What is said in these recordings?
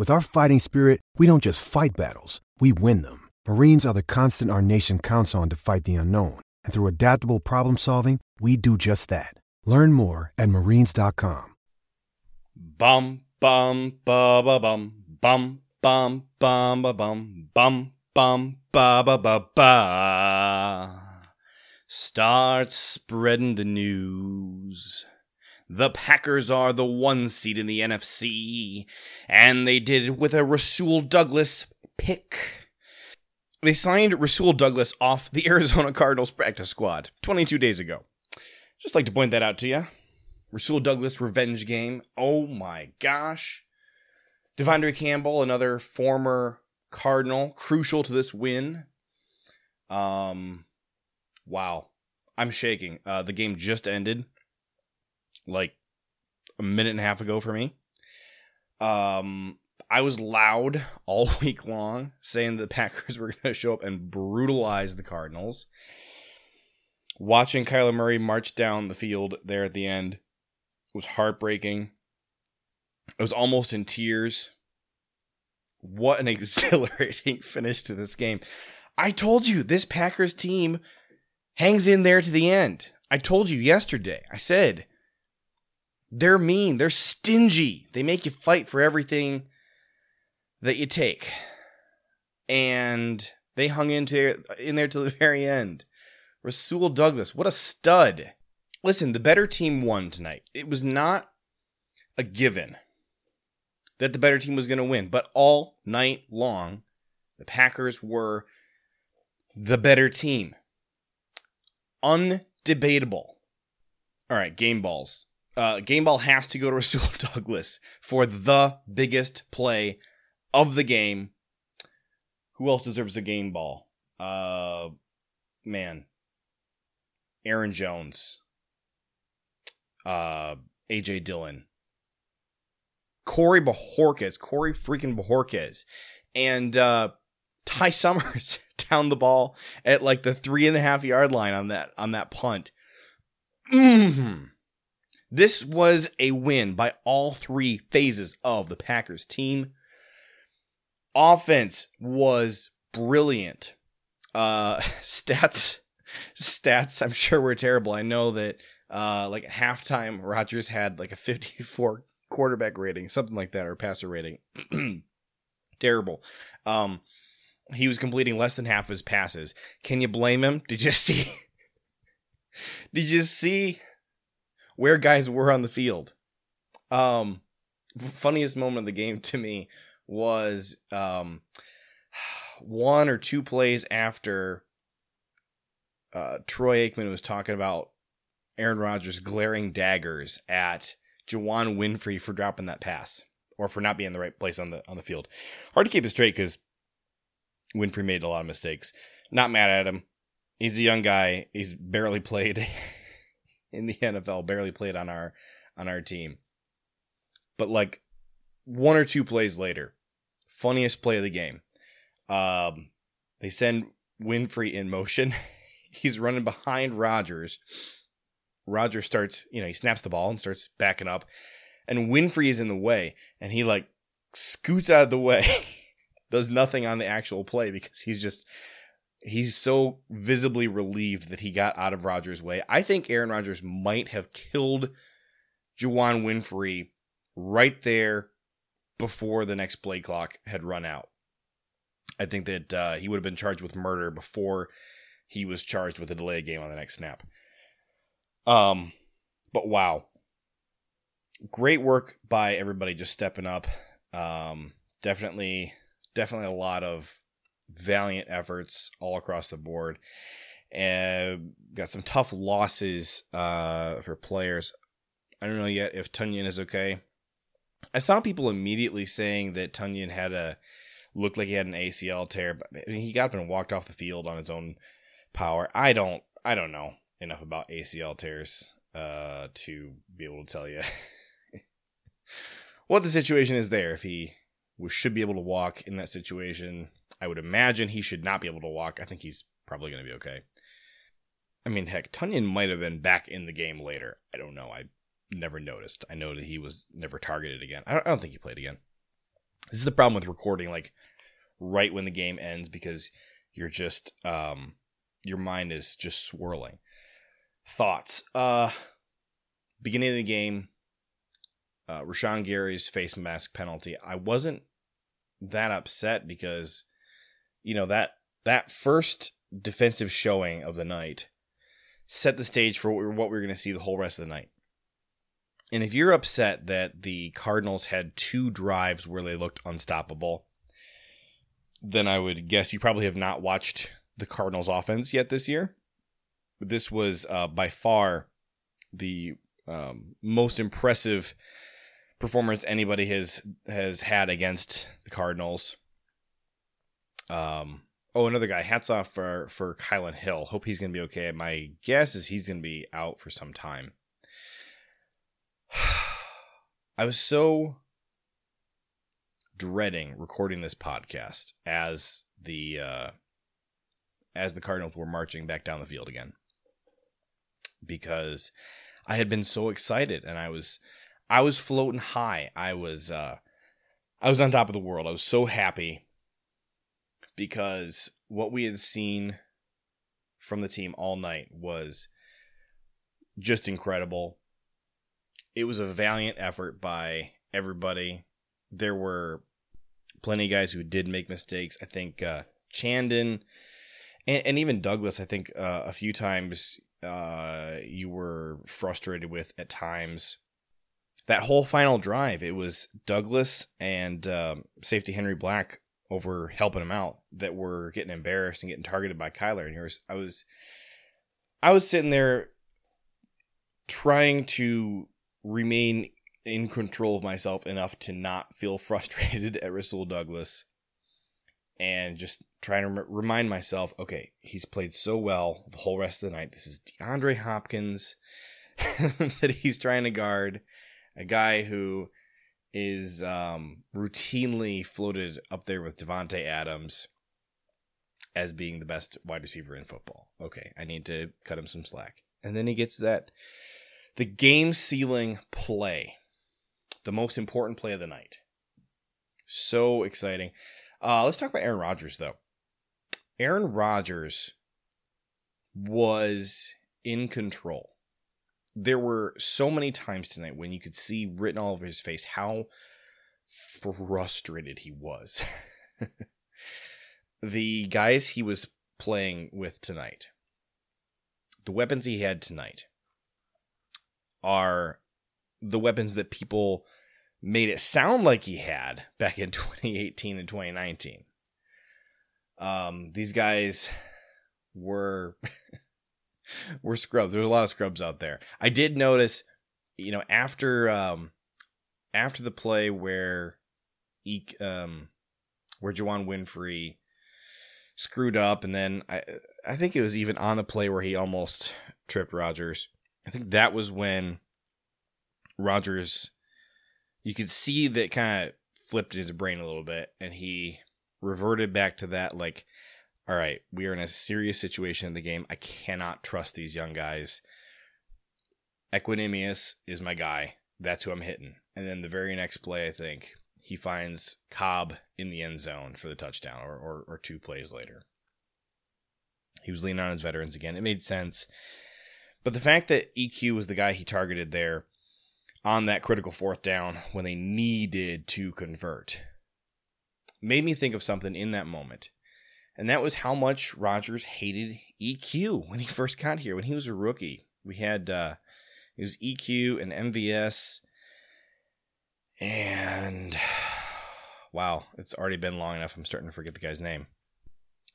With our fighting spirit, we don't just fight battles, we win them. Marines are the constant our nation counts on to fight the unknown. And through adaptable problem solving, we do just that. Learn more at marines.com. Bum bum ba ba bum bum bum bum ba bum bum bum ba ba ba ba. Start spreading the news. The Packers are the one seed in the NFC, and they did it with a Rasul Douglas pick. They signed Rasul Douglas off the Arizona Cardinals practice squad 22 days ago. Just like to point that out to you. Rasul Douglas revenge game. Oh my gosh. De'Vondre Campbell, another former Cardinal, crucial to this win. Um, wow. I'm shaking. Uh, the game just ended like a minute and a half ago for me. Um, I was loud all week long saying the Packers were going to show up and brutalize the Cardinals. Watching Kyler Murray march down the field there at the end was heartbreaking. I was almost in tears. What an exhilarating finish to this game. I told you this Packers team hangs in there to the end. I told you yesterday. I said they're mean. They're stingy. They make you fight for everything that you take. And they hung into in there till the very end. Rasul Douglas, what a stud. Listen, the better team won tonight. It was not a given that the better team was going to win, but all night long, the Packers were the better team. Undebatable. All right, game balls uh, game ball has to go to Rasul Douglas for the biggest play of the game. Who else deserves a game ball? Uh, man, Aaron Jones, uh, AJ Dillon, Corey Bojorquez, Corey freaking Bojorquez, and uh, Ty Summers down the ball at like the three and a half yard line on that on that punt. Mm-hmm. This was a win by all three phases of the Packers team. Offense was brilliant. Uh, stats, stats. I'm sure were terrible. I know that uh, like at halftime, Rodgers had like a 54 quarterback rating, something like that, or passer rating. terrible. Um, he was completing less than half his passes. Can you blame him? Did you see? Did you see where guys were on the field. Um, funniest moment of the game to me was um, one or two plays after uh, Troy Aikman was talking about Aaron Rodgers glaring daggers at Juwann Winfree for dropping that pass or for not being in the right place on the on the field. Hard to keep it straight because Winfree made a lot of mistakes. Not mad at him. He's a young guy. He's barely played in the NFL, barely played on our on our team. But like one or two plays later, funniest play of the game. Um, they send Winfree in motion. He's running behind Rodgers. Rodgers starts, you know, he snaps the ball and starts backing up, and Winfree is in the way, and he like scoots out of the way, does nothing on the actual play because he's just he's so visibly relieved that he got out of Rodgers' way. I think Aaron Rodgers might have killed Juwann Winfree right there before the next play clock had run out. I think that uh, he would have been charged with murder before he was charged with a delay game on the next snap. Um, but wow, great work by everybody just stepping up. Um, definitely, definitely a lot of valiant efforts all across the board. And got some tough losses uh, for players. I don't know yet if Tonyan is okay. I saw people immediately saying that Tonyan had a looked like he had an ACL tear, but I mean, he got up and walked off the field on his own power. I don't I don't know enough about ACL tears uh, to be able to tell you what the situation is there. If he should be able to walk in that situation, I would imagine he should not be able to walk. I think he's probably going to be okay. I mean, heck, Tonyan might have been back in the game later. I don't know. I never noticed. I know that he was never targeted again. I don't, I don't think he played again. This is the problem with recording like right when the game ends because you're just um your mind is just swirling. Thoughts. Uh beginning of the game, uh Rashan Gary's face mask penalty. I wasn't that upset because you know that that first defensive showing of the night set the stage for what we are going to see the whole rest of the night. And if you're upset that the Cardinals had two drives where they looked unstoppable, then I would guess you probably have not watched the Cardinals offense yet this year. This was uh, by far the um, most impressive performance anybody has has had against the Cardinals. Um, oh, another guy. Hats off for for Kylin Hill. Hope he's gonna be okay. My guess is he's gonna be out for some time. I was so dreading recording this podcast as the uh, as the Cardinals were marching back down the field again because I had been so excited and I was I was floating high. I was uh, I was on top of the world. I was so happy because what we had seen from the team all night was just incredible it was a valiant effort by everybody. There were plenty of guys who did make mistakes. I think uh, Chandon and, and even Douglas, I think uh, a few times uh, you were frustrated with at times. That whole final drive, it was Douglas and um, safety Henry Black over helping him out that were getting embarrassed and getting targeted by Kyler. And here's I was, I was sitting there trying to remain in control of myself enough to not feel frustrated at Rasul Douglas and just trying to remind myself okay, he's played so well the whole rest of the night. This is DeAndre Hopkins that he's trying to guard, a guy who is um, routinely floated up there with Davante Adams as being the best wide receiver in football. Okay, I need to cut him some slack. And then he gets that the game sealing play, the most important play of the night. So exciting. Uh, let's talk about Aaron Rodgers, though. Aaron Rodgers was in control. There were so many times tonight when you could see written all over his face how frustrated he was. the guys he was playing with tonight, the weapons he had tonight, are the weapons that people made it sound like he had back in 2018 and 2019. Um, these guys were were scrubs. There's a lot of scrubs out there. I did notice, you know, after um, after the play where um, where Juwann Winfree screwed up, and then I I think it was even on the play where he almost tripped Rodgers. I think that was when Rodgers, you could see that kind of flipped his brain a little bit, and he reverted back to that like, all right, we are in a serious situation in the game. I cannot trust these young guys. Equanimeous is my guy. That's who I'm hitting. And then the very next play, I think he finds Cobb in the end zone for the touchdown, or, or, or two plays later. He was leaning on his veterans again. It made sense. But the fact that EQ was the guy he targeted there on that critical fourth down when they needed to convert made me think of something in that moment. And that was how much Rodgers hated EQ when he first got here, when he was a rookie. We had uh it was EQ and MVS and wow, it's already been long enough. I'm starting to forget the guy's name.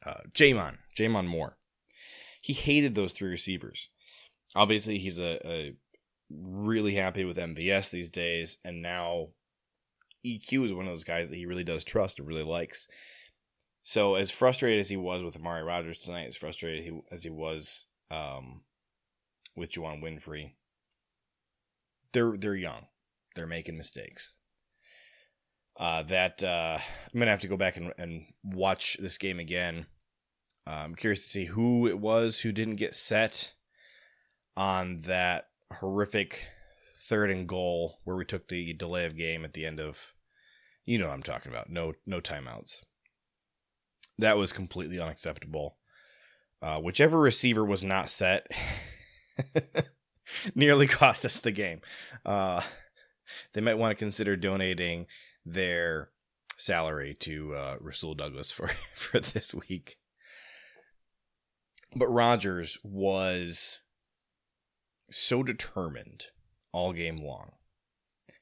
Uh, J'Mon, J'Mon Moore. He hated those three receivers obviously he's a, a really happy with MVS these days, and now EQ is one of those guys that he really does trust and really likes. So as frustrated as he was with Amari Rodgers tonight, as frustrated as he was um, with Juwann Winfree, they're they're young, they're making mistakes. Uh, that uh, I'm gonna have to go back and, and watch this game again. Uh, I'm curious to see who it was who didn't get set on that horrific third and goal where we took the delay of game at the end of you know what I'm talking about. No no timeouts. That was completely unacceptable. Uh, whichever receiver was not set nearly cost us the game. Uh, they might want to consider donating their salary to uh, Rasul Douglas for for this week. But Rodgers was so determined all game long.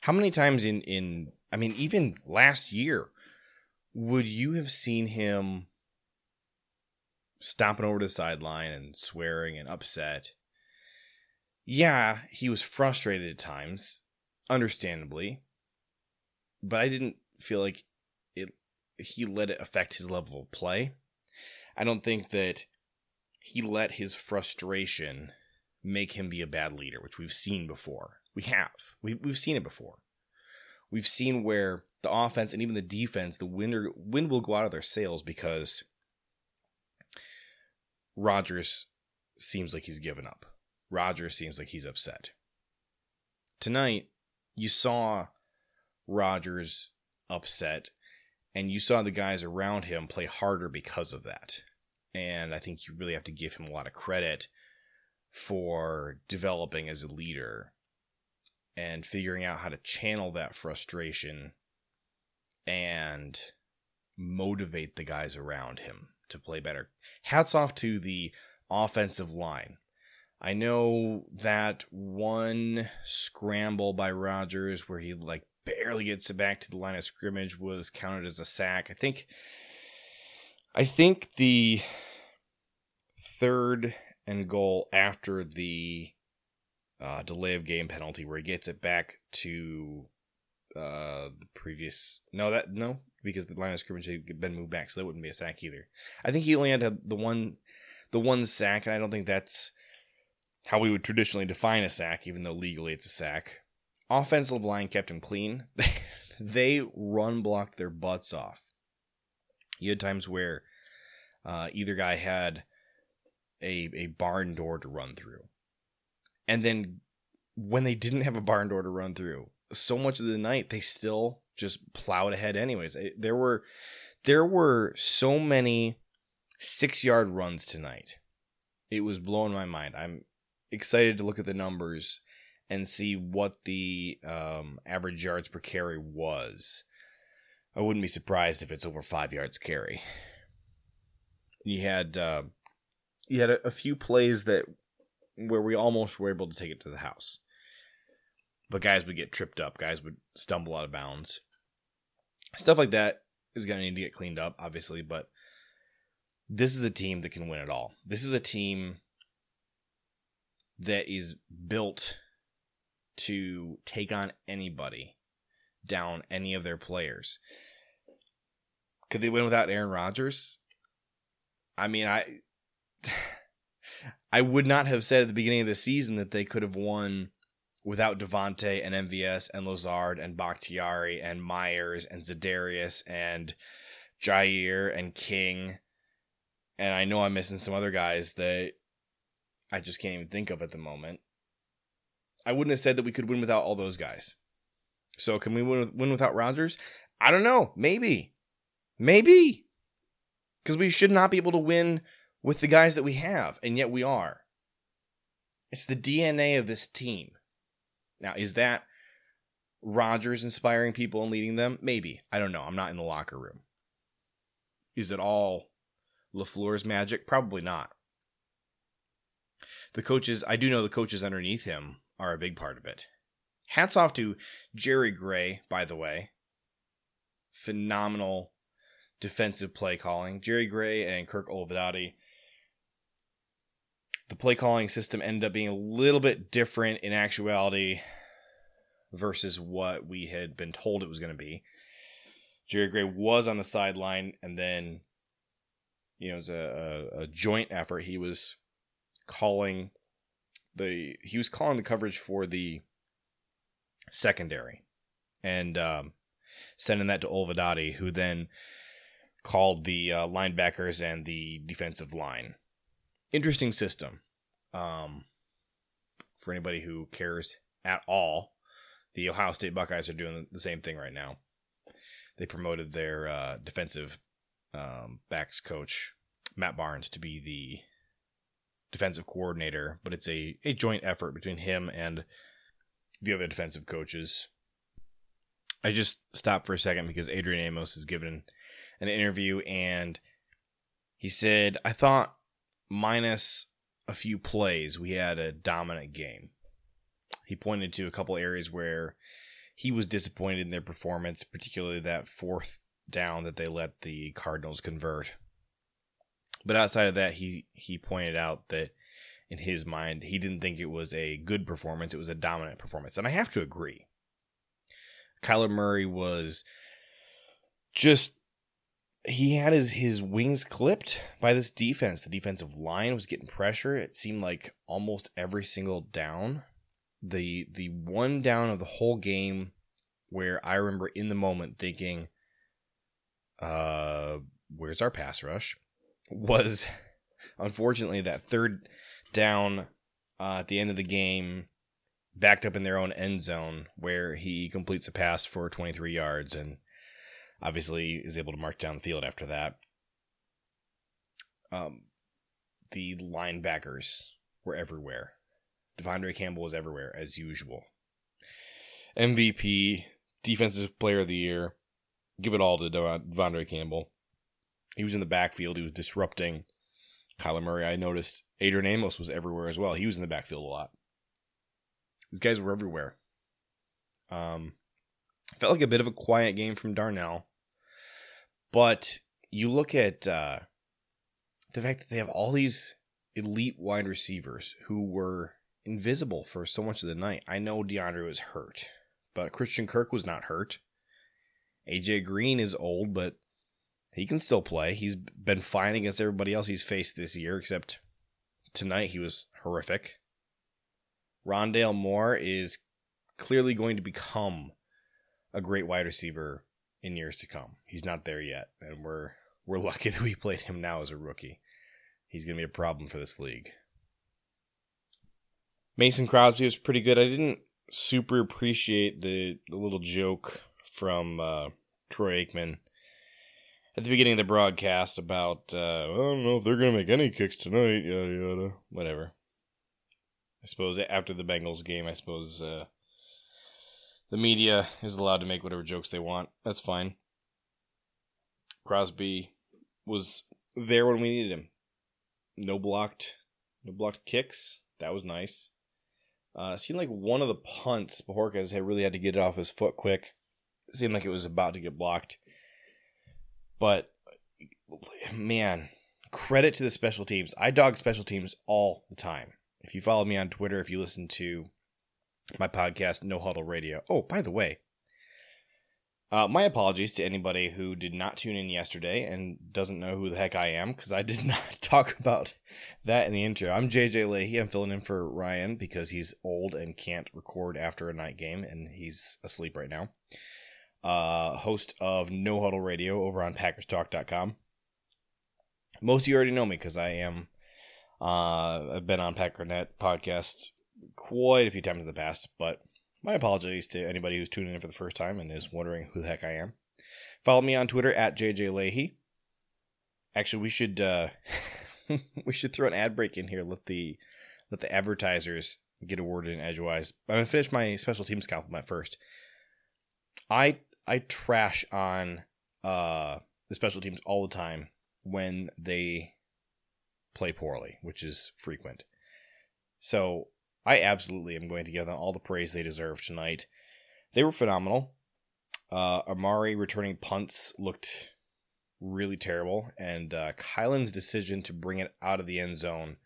How many times in in I mean even last year would you have seen him stomping over to the sideline and swearing and upset? Yeah, he was frustrated at times, understandably, but I didn't feel like it he let it affect his level of play. I don't think that he let his frustration make him be a bad leader, which we've seen before. We have. We, we've seen it before. We've seen where the offense and even the defense, the winner, wind will go out of their sails because Rodgers seems like he's given up. Rodgers seems like he's upset. Tonight, you saw Rodgers upset, and you saw the guys around him play harder because of that. And I think you really have to give him a lot of credit for developing as a leader and figuring out how to channel that frustration and motivate the guys around him to play better. Hats off to the offensive line. I know that one scramble by Rodgers where he like barely gets it back to the line of scrimmage was counted as a sack. I think I think the third and goal after the uh, delay of game penalty where he gets it back to uh, the previous no that no because the line of scrimmage had been moved back so that wouldn't be a sack either. I think he only had the one the one sack and I don't think that's how we would traditionally define a sack even though legally it's a sack. Offensive line kept him clean. they run blocked their butts off. You had times where uh, either guy had a a barn door to run through. And then when they didn't have a barn door to run through, so much of the night they still just plowed ahead anyways. There were there were so many 6-yard runs tonight. It was blowing my mind. I'm excited to look at the numbers and see what the um, average yards per carry was. I wouldn't be surprised if it's over five yards carry. You had uh, you had a, a few plays that where we almost were able to take it to the house. But guys would get tripped up, guys would stumble out of bounds. Stuff like that is going to need to get cleaned up, obviously, but this is a team that can win it all. This is a team that is built to take on anybody, down any of their players. Could they win without Aaron Rodgers? I mean, I I would not have said at the beginning of the season that they could have won without Davante and MVS and Lazard and Bakhtiari and Myers and Za'Darius and Jair and King. And I know I'm missing some other guys that I just can't even think of at the moment. I wouldn't have said that we could win without all those guys. So can we win, win without Rodgers? I don't know. Maybe. Maybe. Because we should not be able to win with the guys that we have, and yet we are. It's the DNA of this team. Now, is that Rodgers inspiring people and leading them? Maybe. I don't know. I'm not in the locker room. Is it all LaFleur's magic? Probably not. The coaches, I do know the coaches underneath him are a big part of it. Hats off to Jerry Gray, by the way. Phenomenal defensive play calling. Jerry Gray and Kirk Olivadotti the play calling system ended up being a little bit different in actuality versus what we had been told it was going to be. Jerry Gray was on the sideline, and then, you know, it was a, a, a joint effort. He was calling the he was calling the coverage for the secondary, and um, sending that to Olivadotti, who then called the uh, linebackers and the defensive line. Interesting system. Um, for anybody who cares at all, the Ohio State Buckeyes are doing the same thing right now. They promoted their uh, defensive um, backs coach Matt Barnes to be the defensive coordinator, but it's a, a joint effort between him and the other defensive coaches. I just stopped for a second because Adrian Amos has given an interview and he said, I thought minus a few plays, we had a dominant game. He pointed to a couple areas where he was disappointed in their performance, particularly that fourth down that they let the Cardinals convert. But outside of that, he he pointed out that in his mind, he didn't think it was a good performance, it was a dominant performance. And I have to agree. Kyler Murray was just he had his his wings clipped by this defense. The defensive line was getting pressure. It seemed like almost every single down. The the one down of the whole game where I remember in the moment thinking, uh, where's our pass rush? Was unfortunately that third down uh, at the end of the game, backed up in their own end zone, where he completes a pass for 23 yards and obviously is able to mark down the field after that. Um, the linebackers were everywhere. De'Vondre Campbell was everywhere as usual. MVP, Defensive Player of the Year, give it all to De'Vondre Campbell. He was in the backfield. He was disrupting Kyler Murray. I noticed Adrian Amos was everywhere as well. He was in the backfield a lot. These guys were everywhere. Um, felt like a bit of a quiet game from Darnell. But you look at uh, the fact that they have all these elite wide receivers who were invisible for so much of the night. I know DeAndre was hurt, but Christian Kirk was not hurt. AJ Green is old, but he can still play. He's been fine against everybody else he's faced this year, except tonight he was horrific. Rondale Moore is clearly going to become a great wide receiver in years to come. He's not there yet, and we're we're lucky that we played him now as a rookie. He's going to be a problem for this league. Mason Crosby was pretty good. I didn't super appreciate the, the little joke from uh, Troy Aikman at the beginning of the broadcast about uh, I don't know if they're going to make any kicks tonight. Yada yada. Whatever. I suppose after the Bengals game, I suppose uh, the media is allowed to make whatever jokes they want. That's fine. Crosby was there when we needed him. No blocked, no blocked kicks. That was nice. Uh, seemed like one of the punts, Bojorquez had really had to get it off his foot quick. It seemed like it was about to get blocked. But man, credit to the special teams. I dog special teams all the time. If you follow me on Twitter, if you listen to my podcast, No Huddle Radio. Oh, by the way, uh, my apologies to anybody who did not tune in yesterday and doesn't know who the heck I am because I did not talk about that in the intro. I'm JJ Leahy. I'm filling in for Ryan because he's old and can't record after a night game and he's asleep right now. Uh, host of No Huddle Radio over on PackersTalk.com. Most of you already know me because I am. Uh, I've been on Packernet podcast quite a few times in the past, but my apologies to anybody who's tuning in for the first time and is wondering who the heck I am. Follow me on Twitter at JJ Leahy. Actually, we should uh, we should throw an ad break in here. Let the let the advertisers get awarded in edgewise. I'm gonna finish my special teams compliment first. I I trash on uh, the special teams all the time when they play poorly, which is frequent. So I absolutely am going to give them all the praise they deserve tonight. They were phenomenal. Uh, Amari returning punts looked really terrible, and uh, Kylin's decision to bring it out of the end zone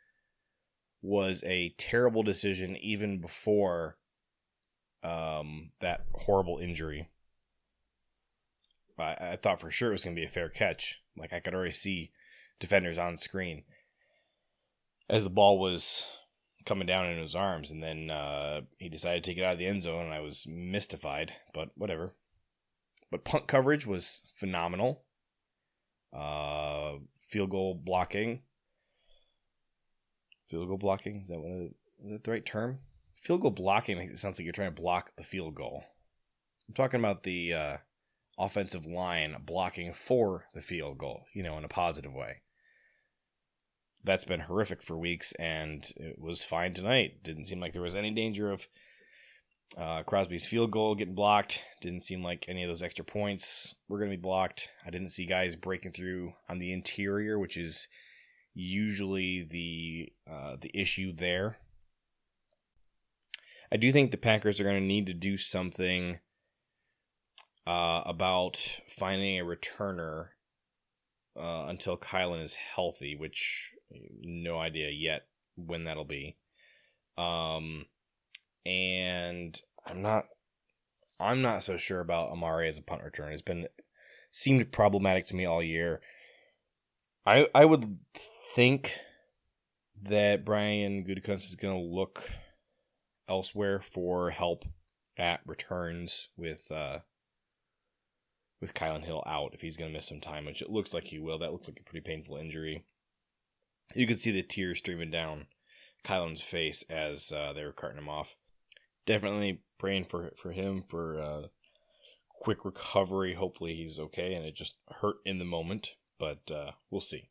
was a terrible decision even before um, that horrible injury. I, I thought for sure it was going to be a fair catch. Like I could already see defenders on screen as the ball was coming down in his arms, and then uh, he decided to take it out of the end zone, and I was mystified, but whatever. But punt coverage was phenomenal. Uh, field goal blocking. Field goal blocking is that what it, is that the right term? Field goal blocking makes it sounds like you're trying to block the field goal. I'm talking about the uh, offensive line blocking for the field goal, you know, in a positive way. That's been horrific for weeks, and it was fine tonight. Didn't seem like there was any danger of uh, Crosby's field goal getting blocked. Didn't seem like any of those extra points were going to be blocked. I didn't see guys breaking through on the interior, which is usually the uh, the issue there. I do think the Packers are going to need to do something uh, about finding a returner uh, until Kylin is healthy, which no idea yet when that'll be. Um, and I'm not, I'm not so sure about Amari as a punt return. It's been seemed problematic to me all year. I I would think that Brian Gutekunst is going to look elsewhere for help at returns with uh, with Kylin Hill out if he's going to miss some time, which it looks like he will. That looks like a pretty painful injury. You could see the tears streaming down Kylin's face as uh, they were carting him off. Definitely praying for for him for uh, quick recovery. Hopefully he's okay, and it just hurt in the moment, but uh, we'll see.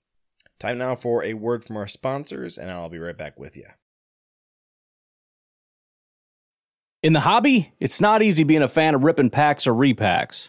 Time now for a word from our sponsors, and I'll be right back with you. In the hobby, it's not easy being a fan of ripping packs or repacks.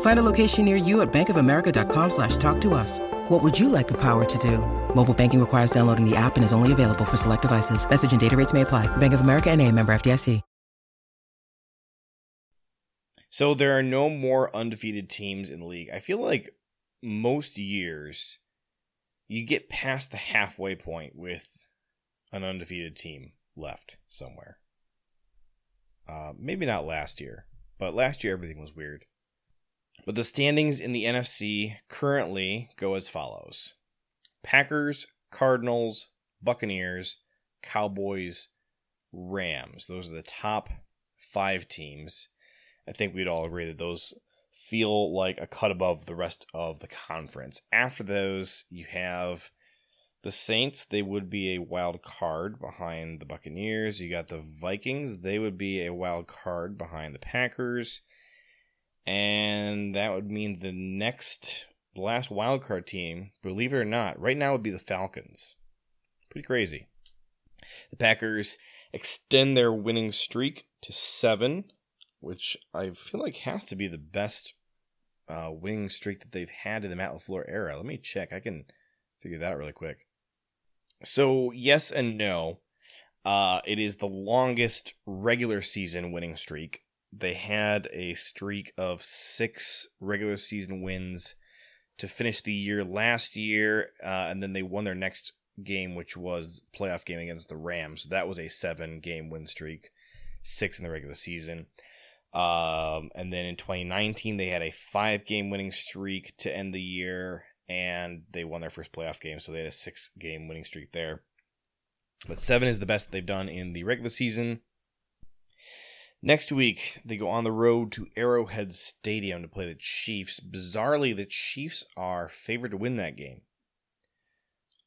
Find a location near you at bankofamerica.com slash talk to us. What would you like the power to do? Mobile banking requires downloading the app and is only available for select devices. Message and data rates may apply. Bank of America and a member FDIC. So there are no more undefeated teams in the league. I feel like most years you get past the halfway point with an undefeated team left somewhere. Uh, maybe not last year, but last year everything was weird. But the standings in the NFC currently go as follows Packers, Cardinals, Buccaneers, Cowboys, Rams. Those are the top five teams. I think we'd all agree that those feel like a cut above the rest of the conference. After those, you have the Saints, they would be a wild card behind the Buccaneers. You got the Vikings, they would be a wild card behind the Packers. And that would mean the next, the last wild card team, believe it or not, right now would be the Falcons. Pretty crazy. The Packers extend their winning streak to seven, which I feel like has to be the best uh, winning streak that they've had in the Matt LaFleur era. Let me check. I can figure that out really quick. So, yes and no. Uh, it is the longest regular season winning streak. They had a streak of six regular season wins to finish the year last year, uh, and then they won their next game, which was playoff game against the Rams. So That was a seven game win streak, six in the regular season. Um, and then in 2019, they had a five game winning streak to end the year, and they won their first playoff game, so they had a six game winning streak there. But seven is the best they've done in the regular season. Next week, they go on the road to Arrowhead Stadium to play the Chiefs. Bizarrely, the Chiefs are favored to win that game.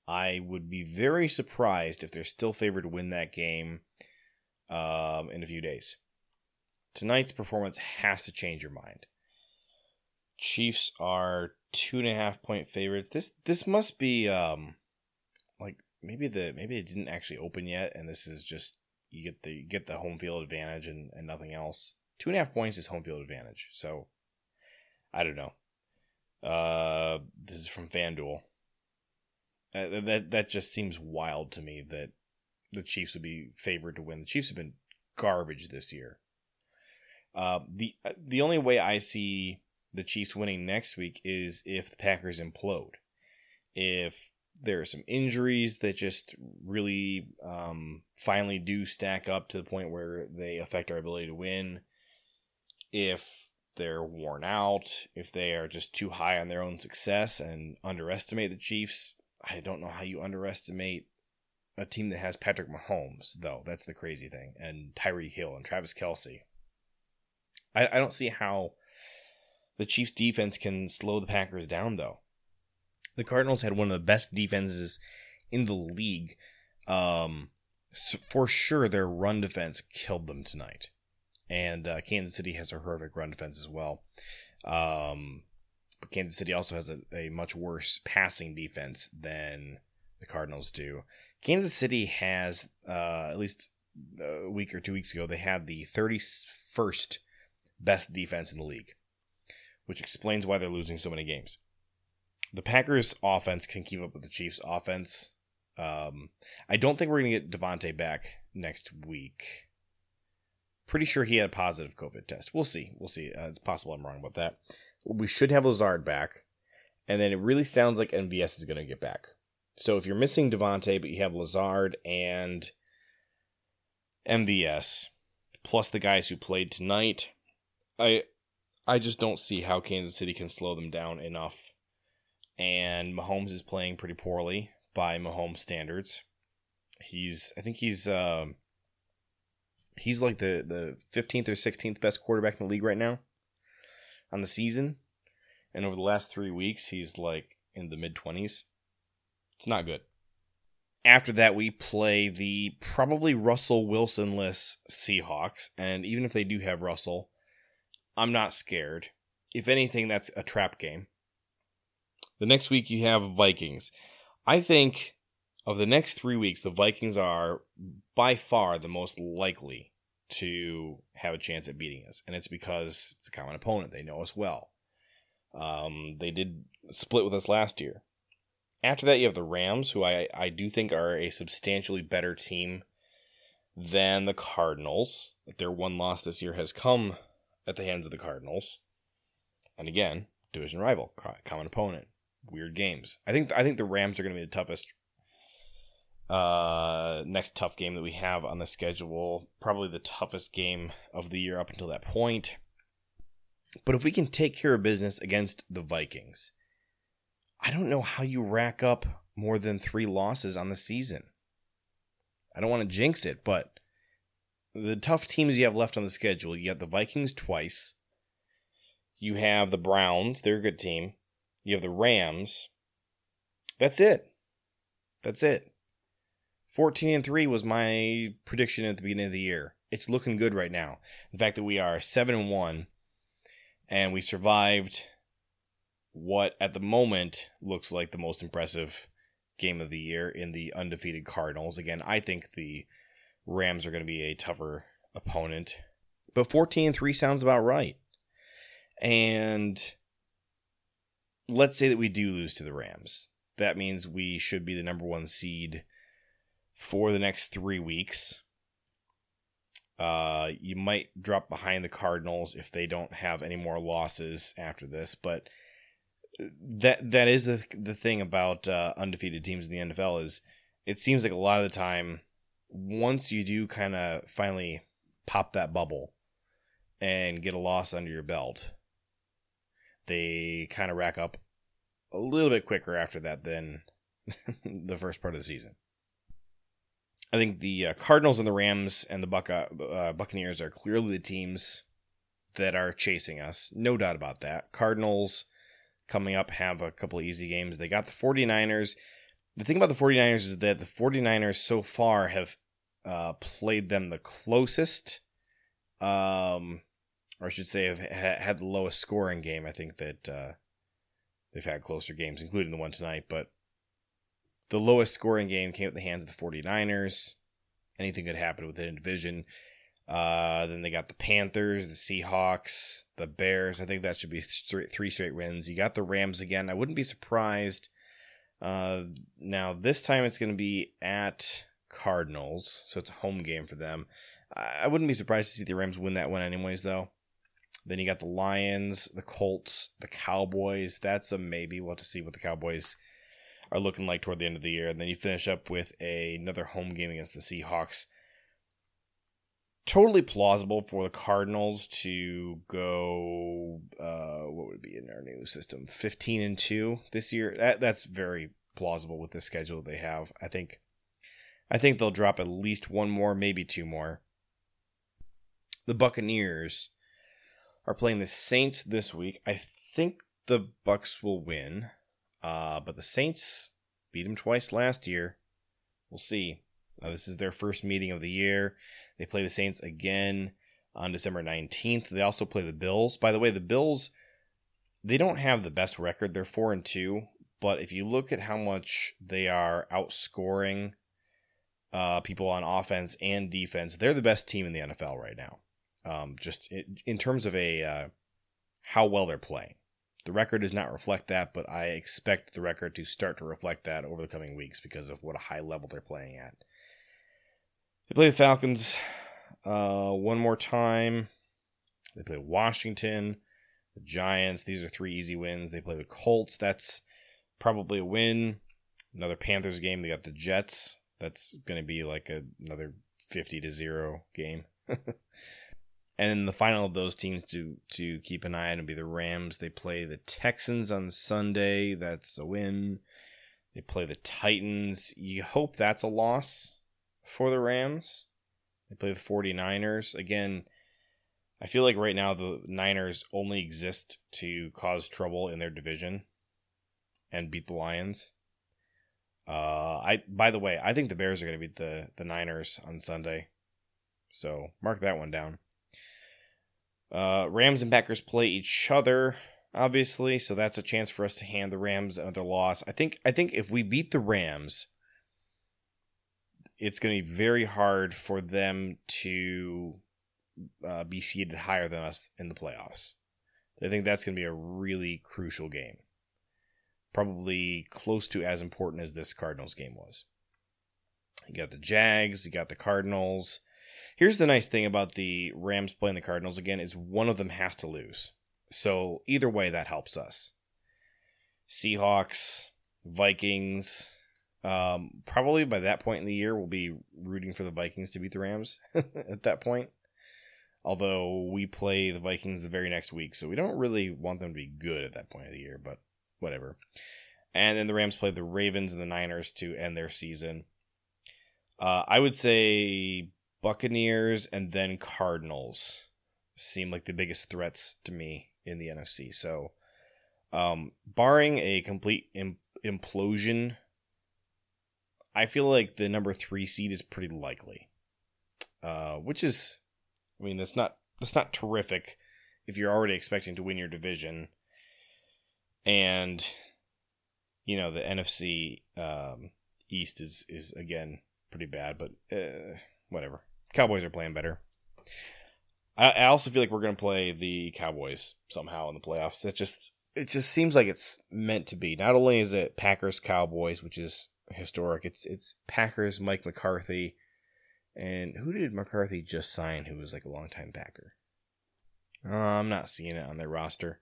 I would be very surprised if they're still favored to win that game um, in a few days. Tonight's performance has to change your mind. Chiefs are two and a half point favorites. This this must be um like maybe the maybe it didn't actually open yet, and this is just you get the you get the home field advantage and, and nothing else. Two and a half points is home field advantage. So I don't know. Uh, this is from FanDuel. Uh, that that just seems wild to me that the Chiefs would be favored to win. The Chiefs have been garbage this year. Uh, the uh, the only way I see the Chiefs winning next week is if the Packers implode. If there are some injuries that just really um, finally do stack up to the point where they affect our ability to win. If they're worn out, if they are just too high on their own success and underestimate the Chiefs, I don't know how you underestimate a team that has Patrick Mahomes, though. That's the crazy thing. And Tyreek Hill and Travis Kelce. I, I don't see how the Chiefs defense can slow the Packers down, though. The Cardinals had one of the best defenses in the league. Um, so for sure, their run defense killed them tonight. And uh, Kansas City has a horrific run defense as well. Um, but Kansas City also has a, a much worse passing defense than the Cardinals do. Kansas City has, uh, at least a week or two weeks ago, they had the 31st best defense in the league which explains why they're losing so many games. The Packers' offense can keep up with the Chiefs' offense. Um, I don't think we're going to get Davante back next week. Pretty sure he had a positive COVID test. We'll see. We'll see. Uh, it's possible I'm wrong about that. We should have Lazard back. And then it really sounds like MVS is going to get back. So if you're missing Davante, but you have Lazard and MVS, plus the guys who played tonight, I I just don't see how Kansas City can slow them down enough. And Mahomes is playing pretty poorly by Mahomes standards. He's I think he's uh, he's like the the 15th or 16th best quarterback in the league right now on the season. And over the last 3 weeks he's like in the mid 20s. It's not good. After that, we play the probably Russell Wilson-less Seahawks, and even if they do have Russell, I'm not scared. If anything, that's a trap game. The next week you have Vikings. I think of the next three weeks, the Vikings are by far the most likely to have a chance at beating us, and it's because it's a common opponent. They know us well. Um, they did split with us last year. After that, you have the Rams, who I, I do think are a substantially better team than the Cardinals. Their one loss this year has come at the hands of the Cardinals. And again, division rival, common opponent, weird games. I think I think the Rams are going to be the toughest uh, next tough game that we have on the schedule. Probably the toughest game of the year up until that point. But if we can take care of business against the Vikings, I don't know how you rack up more than three losses on the season. I don't want to jinx it, but the tough teams you have left on the schedule, you got the Vikings twice. You have the Browns, they're a good team. You have the Rams. That's it. That's it. 14 and 3 was my prediction at the beginning of the year. It's looking good right now. The fact that we are 7 and 1 and we survived what at the moment looks like the most impressive game of the year in the undefeated Cardinals. Again, I think the Rams are going to be a tougher opponent. But 14 and 3 sounds about right. And let's say that we do lose to the Rams. That means we should be the number one seed for the next three weeks. Uh, you might drop behind the Cardinals if they don't have any more losses after this, but that that is the the thing about uh, undefeated teams in the NFL is it seems like a lot of the time once you do kind of finally pop that bubble and get a loss under your belt, they kind of rack up a little bit quicker after that than the first part of the season. I think the uh, Cardinals and the Rams and the Buc- uh, Buccaneers are clearly the teams that are chasing us. No doubt about that. Cardinals coming up have a couple easy games. They got the 49ers. The thing about the 49ers is that the 49ers so far have uh, played them the closest, um, or I should say, have ha- had the lowest scoring game. I think that uh, they've had closer games, including the one tonight, but the lowest scoring game came at the hands of the 49ers. Anything could happen within a division. Uh, then they got the Panthers, the Seahawks, the Bears. I think that should be th- three straight wins. You got the Rams again. I wouldn't be surprised. Uh, now this time it's going to be at Cardinals, so it's a home game for them. I wouldn't be surprised to see the Rams win that one, anyways. Though. Then you got the Lions, the Colts, the Cowboys. That's a maybe. We'll have to see what the Cowboys are looking like toward the end of the year. And then you finish up with a, another home game against the Seahawks totally plausible for the Cardinals to go uh, what would be in our new system 15 and 2 this year that, that's very plausible with the schedule they have I think I think they'll drop at least one more maybe two more the Buccaneers are playing the Saints this week I think the Bucks will win uh, but the Saints beat them twice last year we'll see uh, this is their first meeting of the year. They play the Saints again on December 19th. They also play the Bills. By the way, the Bills they don't have the best record. They're 4 and 2, but if you look at how much they are outscoring uh, people on offense and defense, they're the best team in the NFL right now. Um, just in, in, terms of a uh, how well they're playing. The record does not reflect that, but I expect the record to start to reflect that over the coming weeks because of what a high level they're playing at. They play the Falcons uh, one more time. They play Washington, the Giants. These are three easy wins. They play the Colts. That's probably a win. Another Panthers game. They got the Jets. That's going to be like a, another 50 to 0 game. and then the final of those teams to to keep an eye on would be the Rams. They play the Texans on Sunday. That's a win. They play the Titans. You hope that's a loss for the Rams. They play the 49ers. Again, I feel like right now the Niners only exist to cause trouble in their division and beat the Lions. Uh, I by the way, I think the Bears are going to beat the the Niners on Sunday, so mark that one down. Uh, Rams and Packers play each other, obviously, so that's a chance for us to hand the Rams another loss. I think I think if we beat the Rams, it's going to be very hard for them to uh, be seated higher than us in the playoffs. I think that's going to be a really crucial game. Probably close to as important as this Cardinals game was. You got the Jags, you got the Cardinals. Here's the nice thing about the Rams playing the Cardinals again is one of them has to lose. So either way that helps us. Seahawks, Vikings, um, probably by that point in the year, we'll be rooting for the Vikings to beat the Rams at that point. Although we play the Vikings the very next week, so we don't really want them to be good at that point of the year, but whatever. And then the Rams play the Ravens and the Niners to end their season. Uh, I would say Buccaneers and then Cardinals seem like the biggest threats to me in the NFC. So, um, barring a complete Im- implosion, I feel like the number three seed is pretty likely. Uh, which is, I mean, that's not that's not terrific if you're already expecting to win your division, and you know the NFC um, East is is again pretty bad, but uh, whatever. Cowboys are playing better. I, I also feel like we're gonna play the Cowboys somehow in the playoffs. That just it just seems like it's meant to be. Not only is it Packers Cowboys, which is historic, it's it's Packers Mike McCarthy, and who did McCarthy just sign? Who was like a longtime Packer? Uh, I'm not seeing it on their roster.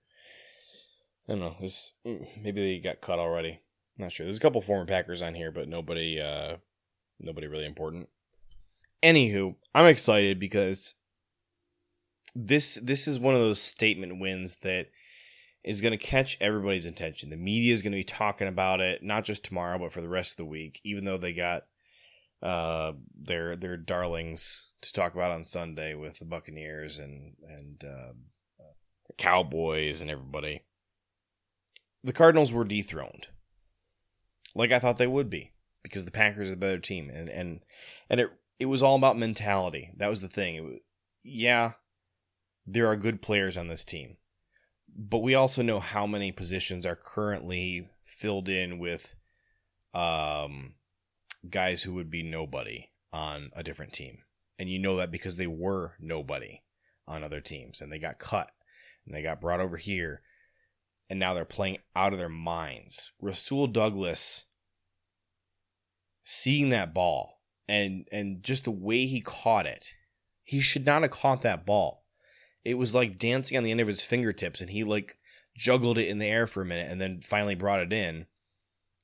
I don't know. This maybe they got cut already. Not sure. There's a couple former Packers on here, but nobody, uh, nobody really important. Anywho, I'm excited because this this is one of those statement wins that is going to catch everybody's attention. The media is going to be talking about it not just tomorrow, but for the rest of the week. Even though they got uh, their their darlings to talk about on Sunday with the Buccaneers and and uh, Cowboys and everybody. The Cardinals were dethroned, like I thought they would be, because the Packers are the better team, and and and it it was all about mentality. That was the thing. Was, yeah, there are good players on this team, but we also know how many positions are currently filled in with um, guys who would be nobody on a different team. And you know that because they were nobody on other teams and they got cut and they got brought over here and now they're playing out of their minds. Rasul Douglas seeing that ball and and just the way he caught it. He should not have caught that ball. It was like dancing on the end of his fingertips and he like juggled it in the air for a minute and then finally brought it in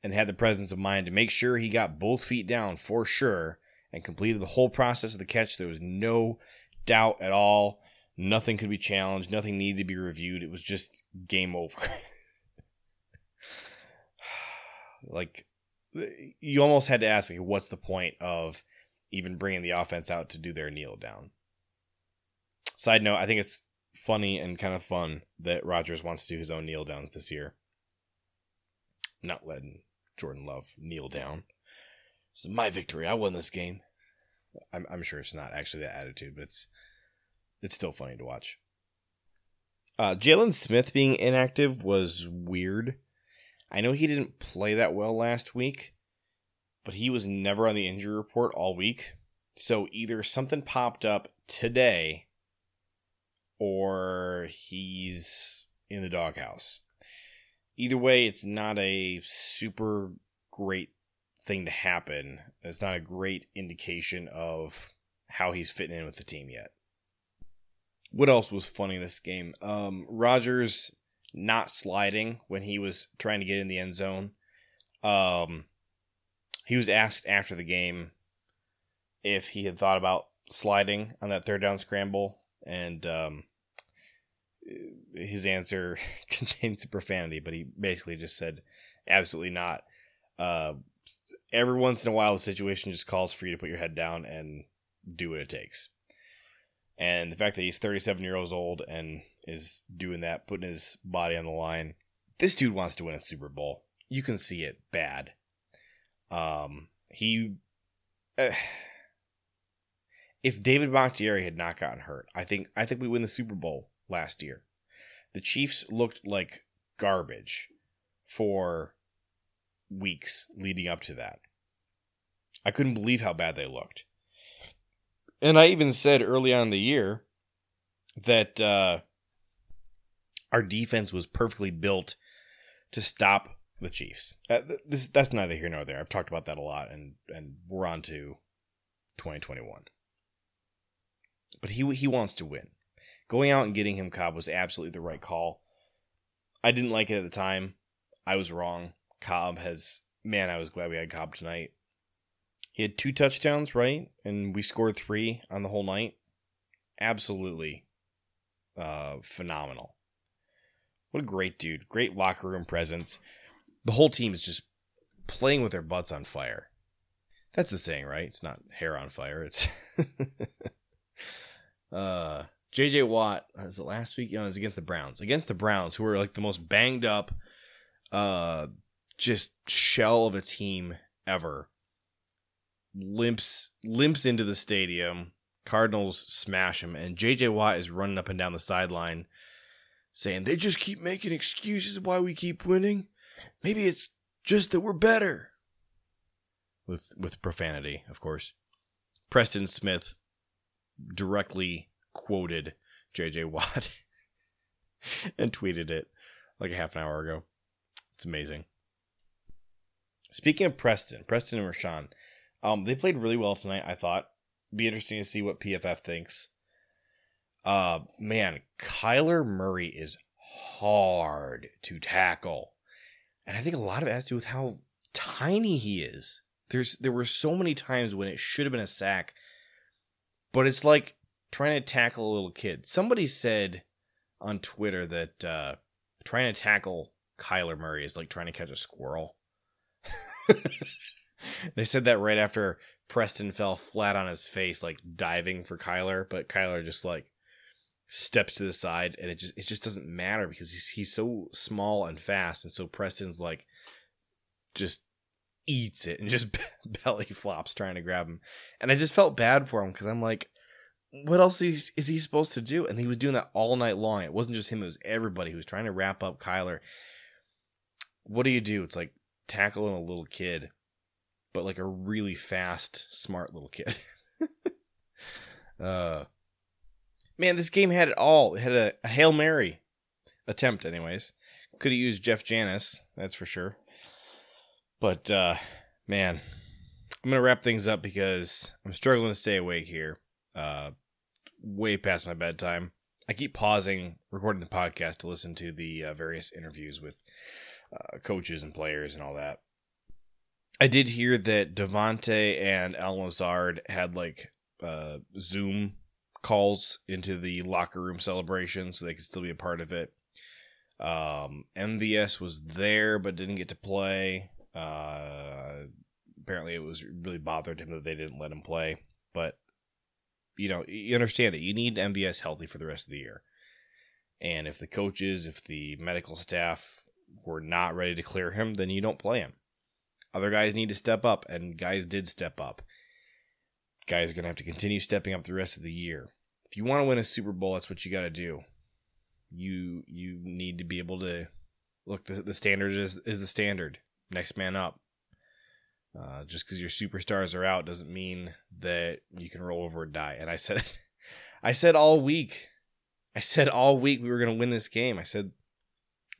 and had the presence of mind to make sure he got both feet down for sure and completed the whole process of the catch. There was no doubt at all. Nothing could be challenged. Nothing needed to be reviewed. It was just game over. like, you almost had to ask, like, what's the point of even bringing the offense out to do their kneel down? Side note, I think it's funny and kind of fun that Rodgers wants to do his own kneel downs this year. Not letting Jordan Love kneel down. Is my victory. I won this game. I'm, I'm sure it's not actually that attitude, but it's it's still funny to watch. Uh, Jaylon Smith being inactive was weird. I know he didn't play that well last week, but he was never on the injury report all week. So either something popped up today or he's in the doghouse. Either way, it's not a super great thing to happen. It's not a great indication of how he's fitting in with the team yet. What else was funny in this game? Um, Rodgers not sliding when he was trying to get in the end zone. Um, he was asked after the game if he had thought about sliding on that third down scramble, and um, his answer contains profanity, but he basically just said, "Absolutely not." Uh, every once in a while, the situation just calls for you to put your head down and do what it takes. And the fact that he's 37 years old and is doing that, putting his body on the line, this dude wants to win a Super Bowl. You can see it bad. Um, he, uh, if David Bakhtiari had not gotten hurt, I think I think we win the Super Bowl last year. The Chiefs looked like garbage for weeks leading up to that. I couldn't believe how bad they looked. And I even said early on in the year that uh, our defense was perfectly built to stop the Chiefs. Uh, this that's neither here nor there. I've talked about that a lot, and and we're on to 2021. But he he wants to win. Going out and getting him Cobb was absolutely the right call. I didn't like it at the time. I was wrong. Cobb has man, I was glad we had Cobb tonight. He had two touchdowns, right? And we scored three on the whole night. Absolutely uh, phenomenal. What a great dude. Great locker room presence. The whole team is just playing with their butts on fire. That's the saying, right? It's not hair on fire. It's uh JJ Watt was it last week? You know, it was against the Browns. Against the Browns, who were like the most banged up, uh, just shell of a team ever. Limps limps into the stadium. Cardinals smash him, and JJ Watt is running up and down the sideline, saying they just keep making excuses why we keep winning. Maybe it's just that we're better. With with profanity, of course. Preston Smith directly quoted JJ Watt and tweeted it like a half an hour ago. It's amazing. Speaking of Preston, Preston and Rashan, um, they played really well tonight. I thought be interesting to see what PFF thinks. Uh, man, Kyler Murray is hard to tackle, and I think a lot of it has to do with how tiny he is. There's there were so many times when it should have been a sack, but it's like trying to tackle a little kid. Somebody said on Twitter that uh, trying to tackle Kyler Murray is like trying to catch a squirrel. they said that right after Preston fell flat on his face, like diving for Kyler, but Kyler just like steps to the side, and it just it just doesn't matter because he's he's so small and fast, and so Preston's like just eats it and just belly flops trying to grab him, and I just felt bad for him because I'm like, what else is is he supposed to do? And he was doing that all night long. It wasn't just him; it was everybody who was trying to wrap up Kyler. What do you do? It's like tackling a little kid, but like a really fast, smart little kid. uh, man, this game had it all. It had a, a hail mary attempt, anyways. Could have used Jeff Janis, that's for sure. But uh, man, I'm gonna wrap things up because I'm struggling to stay awake here. Uh, way past my bedtime. I keep pausing recording the podcast to listen to the uh, various interviews with uh, coaches and players and all that. I did hear that Davante and Allen Lazard had like uh, Zoom calls into the locker room celebration so they could still be a part of it. Um, MVS was there but didn't get to play. Uh, apparently, it was really bothered him that they didn't let him play. But you know, you understand it. You need MVS healthy for the rest of the year. And if the coaches, if the medical staff were not ready to clear him, then you don't play him. Other guys need to step up, and guys did step up. Guys are going to have to continue stepping up the rest of the year. If you want to win a Super Bowl, that's what you got to do. You you need to be able to look. The, the standard is is the standard. Next man up. Uh, just because your superstars are out doesn't mean that you can roll over and die. And I said, I said all week, I said all week we were going to win this game. I said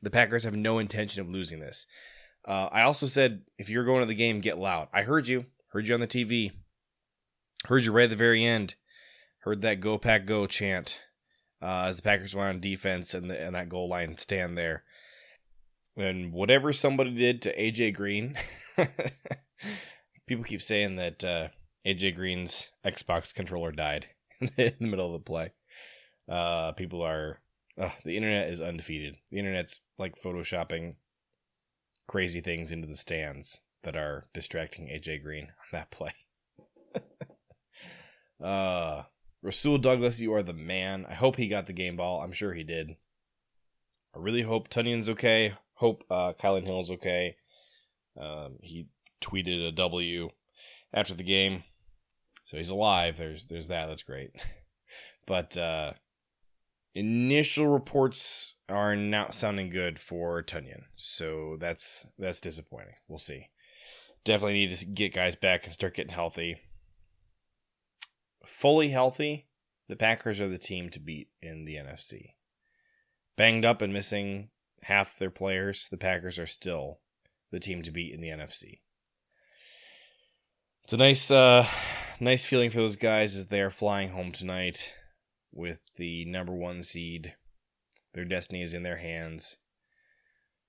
the Packers have no intention of losing this. Uh, I also said if you're going to the game, get loud. I heard you, heard you on the TV, heard you right at the very end, heard that "Go Pack Go" chant uh, as the Packers were on defense and, the, and that goal line stand there. And whatever somebody did to AJ Green. People keep saying that uh, AJ Green's Xbox controller died in the middle of the play. Uh, people are the internet is undefeated. The internet's like photoshopping crazy things into the stands that are distracting AJ Green on that play. Uh, Rasul Douglas, you are the man. I hope he got the game ball. I'm sure he did. I really hope Tonyan's okay. Hope uh, Kylin Hill's okay. Um, he tweeted a W after the game. So he's alive. There's there's that. That's great. but uh, initial reports are not sounding good for Tonyan. So that's that's disappointing. We'll see. Definitely need to get guys back and start getting healthy. Fully healthy, the Packers are the team to beat in the NFC. Banged up and missing half their players, the Packers are still the team to beat in the NFC it's a nice uh nice feeling for those guys as they are flying home tonight with the number one seed. Their destiny is in their hands.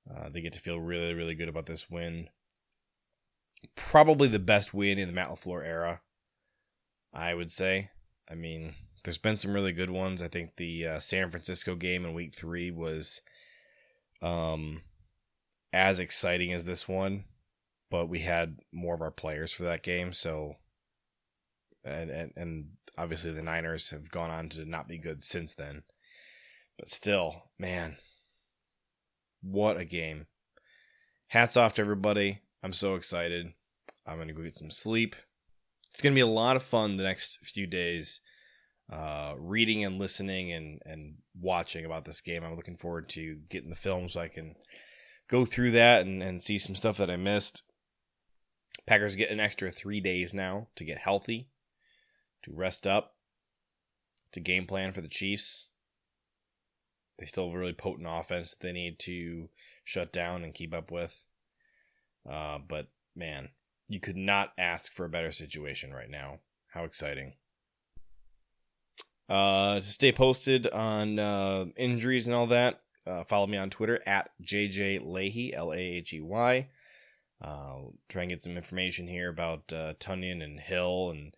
Uh, they get to feel really, really good about this win. Probably the best win in the Matt LaFleur era, I would say. I mean, there's been some really good ones. I think the uh, San Francisco game in week three was um, as exciting as this one but we had more of our players for that game. So, and and, and obviously the Niners have gone on to not be good since then. But still, man, what a game. Hats off to everybody. I'm so excited. I'm going to go get some sleep. It's going to be a lot of fun the next few days, uh, reading and listening and, and watching about this game. I'm looking forward to getting the film so I can go through that and, and see some stuff that I missed. Packers get an extra three days now to get healthy, to rest up, to game plan for the Chiefs. They still have a really potent offense that they need to shut down and keep up with. Uh, but man, you could not ask for a better situation right now. How exciting! Uh, to stay posted on uh, injuries and all that, uh, follow me on Twitter at JJ Lahey, L A H E Y. Uh, try and get some information here about uh, Tonyan and Hill and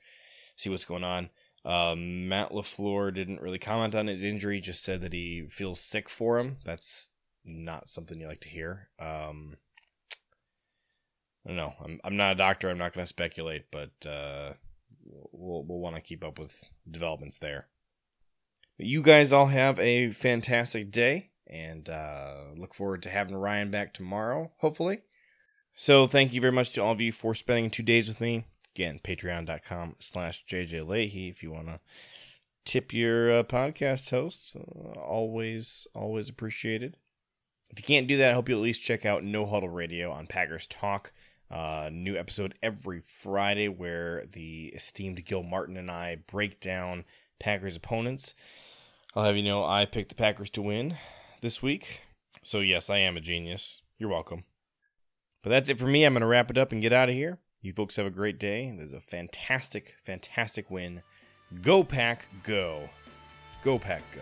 see what's going on. Um, Matt LaFleur didn't really comment on his injury, just said that he feels sick for him. That's not something you like to hear. Um, I don't know. I'm, I'm not a doctor. I'm not going to speculate, but uh, we'll, we'll want to keep up with developments there. But you guys all have a fantastic day and uh, look forward to having Ryan back tomorrow, hopefully. So thank you very much to all of you for spending two days with me. Again, patreon.com slash JJ Lahey if you want to tip your uh, podcast hosts. Uh, always, always appreciated. If you can't do that, I hope you'll at least check out No Huddle Radio on Packers Talk. Uh, new episode every Friday where the esteemed Gil Martin and I break down Packers opponents. I'll have you know I picked the Packers to win this week. So, yes, I am a genius. You're welcome. But that's it for me. I'm going to wrap it up and get out of here. You folks have a great day. There's a fantastic, fantastic win. Go Pack, go. Go Pack, go.